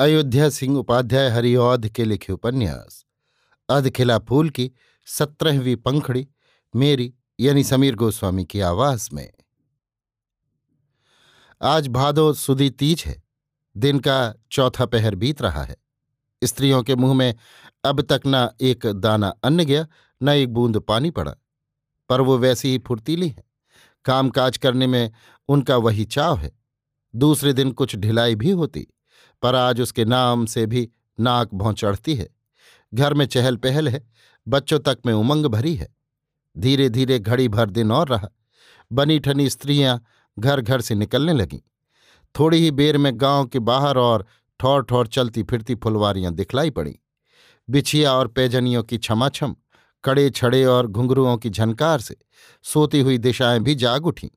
अयोध्या सिंह उपाध्याय हरिऔध के लिखे उपन्यास। अधखिला फूल की सत्रहवीं पंखड़ी, मेरी यानी समीर गोस्वामी की आवाज़ में। आज भादो सुदी तीज है, दिन का चौथा पहर बीत रहा है। स्त्रियों के मुँह में अब तक न एक दाना अन्न गया, न एक बूंद पानी पड़ा। पर वो वैसी ही फुर्तीली है। कामकाज करने में उनका वही चाव है। दूसरे दिन कुछ ढिलाई भी होती। पर आज उसके नाम से भी नाक भौं चढ़ती है। घर में चहल पहल है, बच्चों तक में उमंग भरी है। धीरे धीरे घड़ी भर दिन और रहा। बनी ठनी स्त्रियाँ घर घर से निकलने लगीं। थोड़ी ही बेर में गाँव के बाहर और ठौर ठौर चलती फिरती फुलवारियाँ दिखलाई पड़ी। बिछिया और पैजनियों की छमाछम कड़े छड़े और घुंघरुओं की झनकार से सोती हुई दिशाएँ भी जाग उठीं।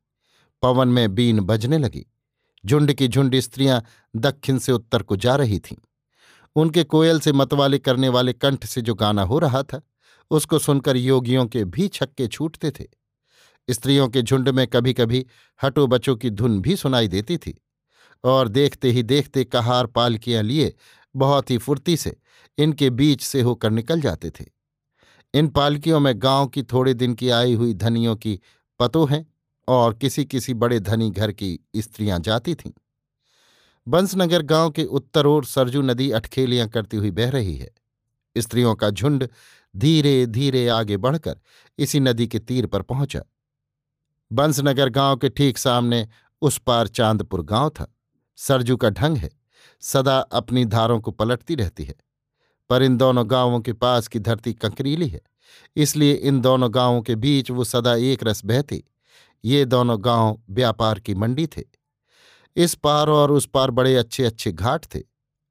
पवन में बीन बजने लगी। झुंड की झुंड स्त्रियाँ दक्षिण से उत्तर को जा रही थीं। उनके कोयल से मतवाले करने वाले कंठ से जो गाना हो रहा था, उसको सुनकर योगियों के भी छक्के छूटते थे। स्त्रियों के झुंड में कभी कभी हटो बचों की धुन भी सुनाई देती थी और देखते ही देखते कहार पालकियाँ लिए बहुत ही फुर्ती से इनके बीच से होकर निकल जाते थे। इन पालकियों में गाँव की थोड़े दिन की आई हुई धनियों की पतो हैं। और किसी किसी बड़े धनी घर की स्त्रियाँ जाती थीं। बंसनगर गाँव के उत्तर ओर सरजू नदी अटखेलियाँ करती हुई बह रही है। स्त्रियों का झुंड धीरे धीरे आगे बढ़कर इसी नदी के तीर पर पहुँचा। बंसनगर गाँव के ठीक सामने उस पार चांदपुर गाँव था। सरजू का ढंग है। सदा अपनी धारों को पलटती रहती है। पर इन दोनों गाँवों के पास की धरती कंकरीली है। इसलिए इन दोनों गाँवों के बीच वो सदा एक रस बहती ये दोनों गाँव व्यापार की मंडी थे। इस पार और उस पार बड़े अच्छे अच्छे घाट थे।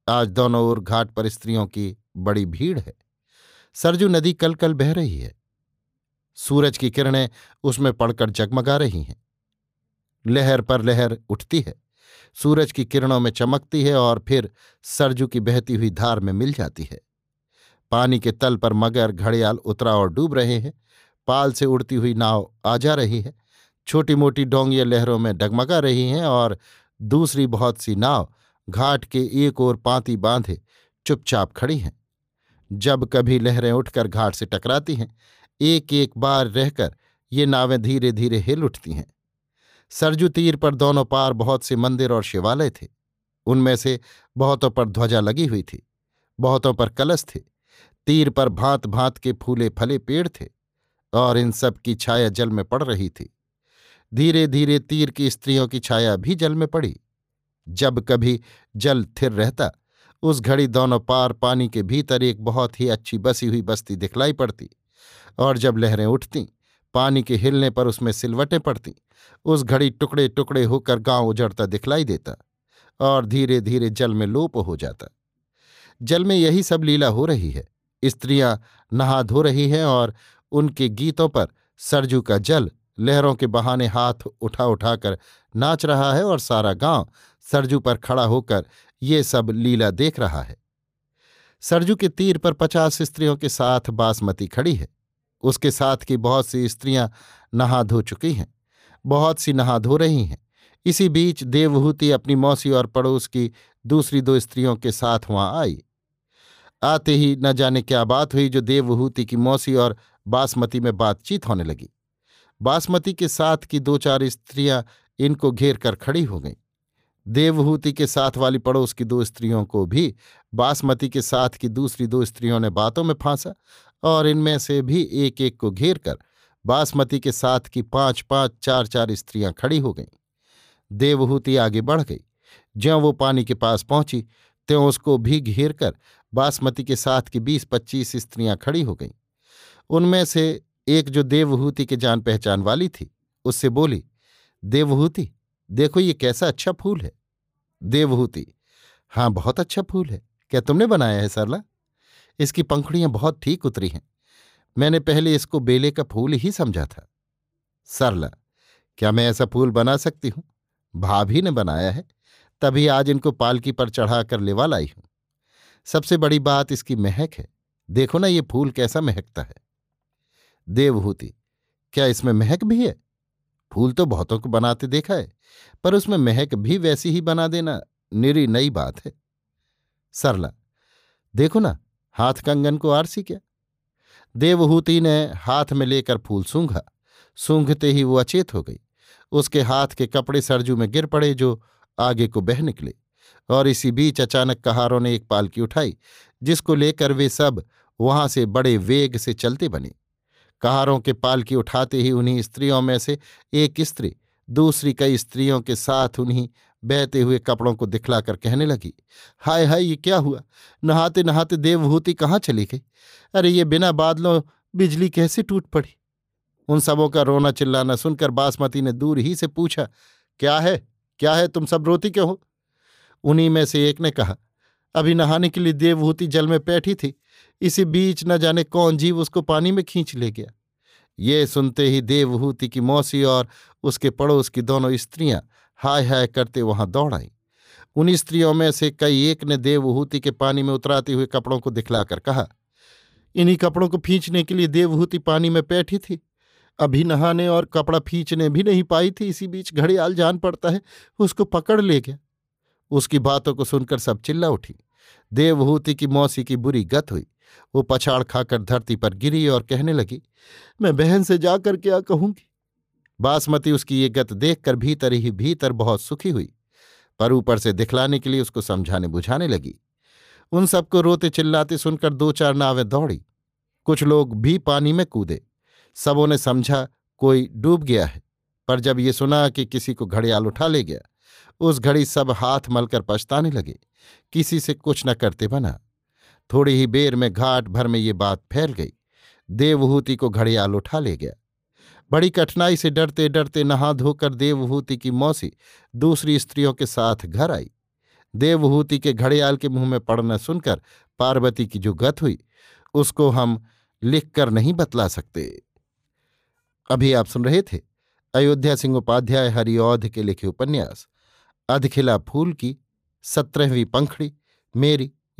आज दोनों ओर घाट पर स्त्रियों की बड़ी भीड़ है। सरजू नदी कल कल बह रही है। सूरज की किरणें उसमें पड़कर जगमगा रही हैं। लहर पर लहर उठती है। सूरज की किरणों में चमकती है और फिर सरजू की बहती हुई धार में मिल जाती है। पानी के तल पर मगर घड़ियाल उतरा और डूब रहे हैं। पाल से उड़ती हुई नाव आ जा रही है। छोटी मोटी डोंगियाँ लहरों में डगमगा रही हैं और दूसरी बहुत सी नाव घाट के एक ओर पांति बांधे चुपचाप खड़ी हैं। जब कभी लहरें उठकर घाट से टकराती हैं एक एक बार रहकर ये नावें धीरे धीरे हिल उठती हैं। सरजू तीर पर दोनों पार बहुत से मंदिर और शिवालय थे। उनमें से बहुतों पर ध्वजा लगी हुई थी, बहुतों पर कलश थे, तीर पर भांत भांत के फूले फले पेड़ थे और इन सब की छाया जल में पड़ रही थी। धीरे धीरे तीर की स्त्रियों की छाया भी जल में पड़ी। जब कभी जल थिर रहता, उस घड़ी दोनों पार पानी के भीतर एक बहुत ही अच्छी बसी हुई बस्ती दिखलाई पड़ती और जब लहरें उठती, पानी के हिलने पर उसमें सिलवटें पड़ती, उस घड़ी टुकड़े टुकड़े होकर गाँव उजड़ता दिखलाई देता और धीरे धीरे जल में लोप हो जाता। जल में यही सब लीला हो रही है। स्त्रियाँ नहा धो रही हैं और उनके गीतों पर सरजू का जल लहरों के बहाने हाथ उठा उठाकर नाच रहा है और सारा गाँव सरजू पर खड़ा होकर ये सब लीला देख रहा है। सरजू के तीर पर पचास स्त्रियों के साथ बासमती खड़ी है। उसके साथ की बहुत सी स्त्रियाँ नहा धो चुकी हैं, बहुत सी नहा धो रही हैं। इसी बीच देवहूति अपनी मौसी और पड़ोस की दूसरी दो स्त्रियों के साथ वहाँ आई। आते ही न जाने क्या बात हुई जो देवहूति की मौसी और बासमती में बातचीत होने लगी। बासमती के साथ की दो चार स्त्रियाँ इनको घेर कर खड़ी हो गईं। देवहूति के साथ वाली पड़ोस की दो स्त्रियों को भी बासमती के साथ की दूसरी दो स्त्रियों ने बातों में फांसा और इनमें से भी एक एक को घेर कर बासमती के साथ की पाँच पाँच चार चार स्त्रियाँ खड़ी हो गईं। देवहूति आगे बढ़ गई। ज्यों वो पानी के पास पहुँची, त्यों उसको भी घेर कर बासमती के साथ की बीस पच्चीस स्त्रियाँ खड़ी हो गईं। उनमें से एक जो देवहूति के जान पहचान वाली थी, उससे बोली, देवहूति, देखो ये कैसा अच्छा फूल है। देवहूति हाँ बहुत अच्छा फूल है। क्या तुमने बनाया है सरला? इसकी पंखुड़ियाँ बहुत ठीक उतरी हैं। मैंने पहले इसको बेले का फूल ही समझा था। सरला, क्या मैं ऐसा फूल बना सकती हूँ? भाभी ने बनाया है। तभी आज इनको पालकी पर चढ़ाकर लेवा लाई हूँ। सबसे बड़ी बात इसकी महक है। देखो ना ये फूल कैसा महकता है। देवहूति क्या इसमें महक भी है? फूल तो बहुतों को बनाते देखा है, पर उसमें महक भी वैसी ही बना देना निरी नई बात है। सरला, देखो ना, हाथ कंगन को आरसी क्या? देवहूति ने हाथ में लेकर फूल सूंघा। सूंघते ही वो अचेत हो गई। उसके हाथ के कपड़े सरजू में गिर पड़े जो आगे को बह निकले। और इसी बीच अचानक कहारों ने एक पालकी उठाई, जिसको लेकर वे सब वहाँ से बड़े वेग से चलते बने। कहारों के पालकी उठाते ही उन्हीं स्त्रियों में से एक स्त्री, दूसरी कई स्त्रियों के साथ उन्हीं बहते हुए कपड़ों को दिखलाकर कहने लगी, हाय हाय, ये क्या हुआ? नहाते नहाते देवभूति कहाँ चली गई? अरे, ये बिना बादलों बिजली कैसे टूट पड़ी? उन सबों का रोना चिल्लाना सुनकर बासमती ने दूर ही से पूछा, क्या है? क्या है? तुम सब रोती क्यों हो? उन्हीं में से एक ने कहा, अभी नहाने के लिए देवभूति जल में बैठी थी इसी बीच न जाने कौन जीव उसको पानी में खींच ले गया। ये सुनते ही देवहूति की मौसी और उसके पड़ोस की दोनों स्त्रियाँ हाय हाय करते वहाँ दौड़ आईं। उन स्त्रियों में से कई एक ने देवहूति के पानी में उतराते हुए कपड़ों को दिखलाकर कहा, इन्हीं कपड़ों को फींचने के लिए देवहूति पानी में बैठी थी। अभी नहाने और कपड़ा फींचने भी नहीं पाई थी, इसी बीच घड़ियाल जान पड़ता है, उसको पकड़ ले गया। उसकी बातों को सुनकर सब चिल्ला उठी। देवहूति की मौसी की बुरी गत हुई। वो पछाड़ खाकर धरती पर गिरी और कहने लगी, मैं बहन से जाकर क्या कहूँगी? बासमती उसकी ये गत देखकर भीतर ही भीतर बहुत सुखी हुई, पर ऊपर से दिखलाने के लिए उसको समझाने बुझाने लगी। उन सबको रोते चिल्लाते सुनकर दो चार नावें दौड़ी। कुछ लोग भी पानी में कूदे। सबों ने समझा, कोई डूब गया है। पर जब ये सुना कि किसी को घड़ियाल उठा ले गया, उस घड़ी सब हाथ मलकर पछताने लगे। किसी से कुछ न करते बना। थोड़ी ही बेर में घाट भर में ये बात फैल गई। देवहूति को घड़ियाल उठा ले गया। बड़ी कठिनाई से डरते डरते नहा धोकर देवहूति की मौसी दूसरी स्त्रियों के साथ घर आई। देवहूति के घड़ियाल के मुँह में पड़ना सुनकर पार्वती की जो गत हुई, उसको हम लिखकर नहीं बतला सकते। अभी आप सुन रहे थे अयोध्या सिंह उपाध्याय हरिऔध के लिखे उपन्यास, अधखिला फूल की सत्रहवीं पंखड़ी, मेरी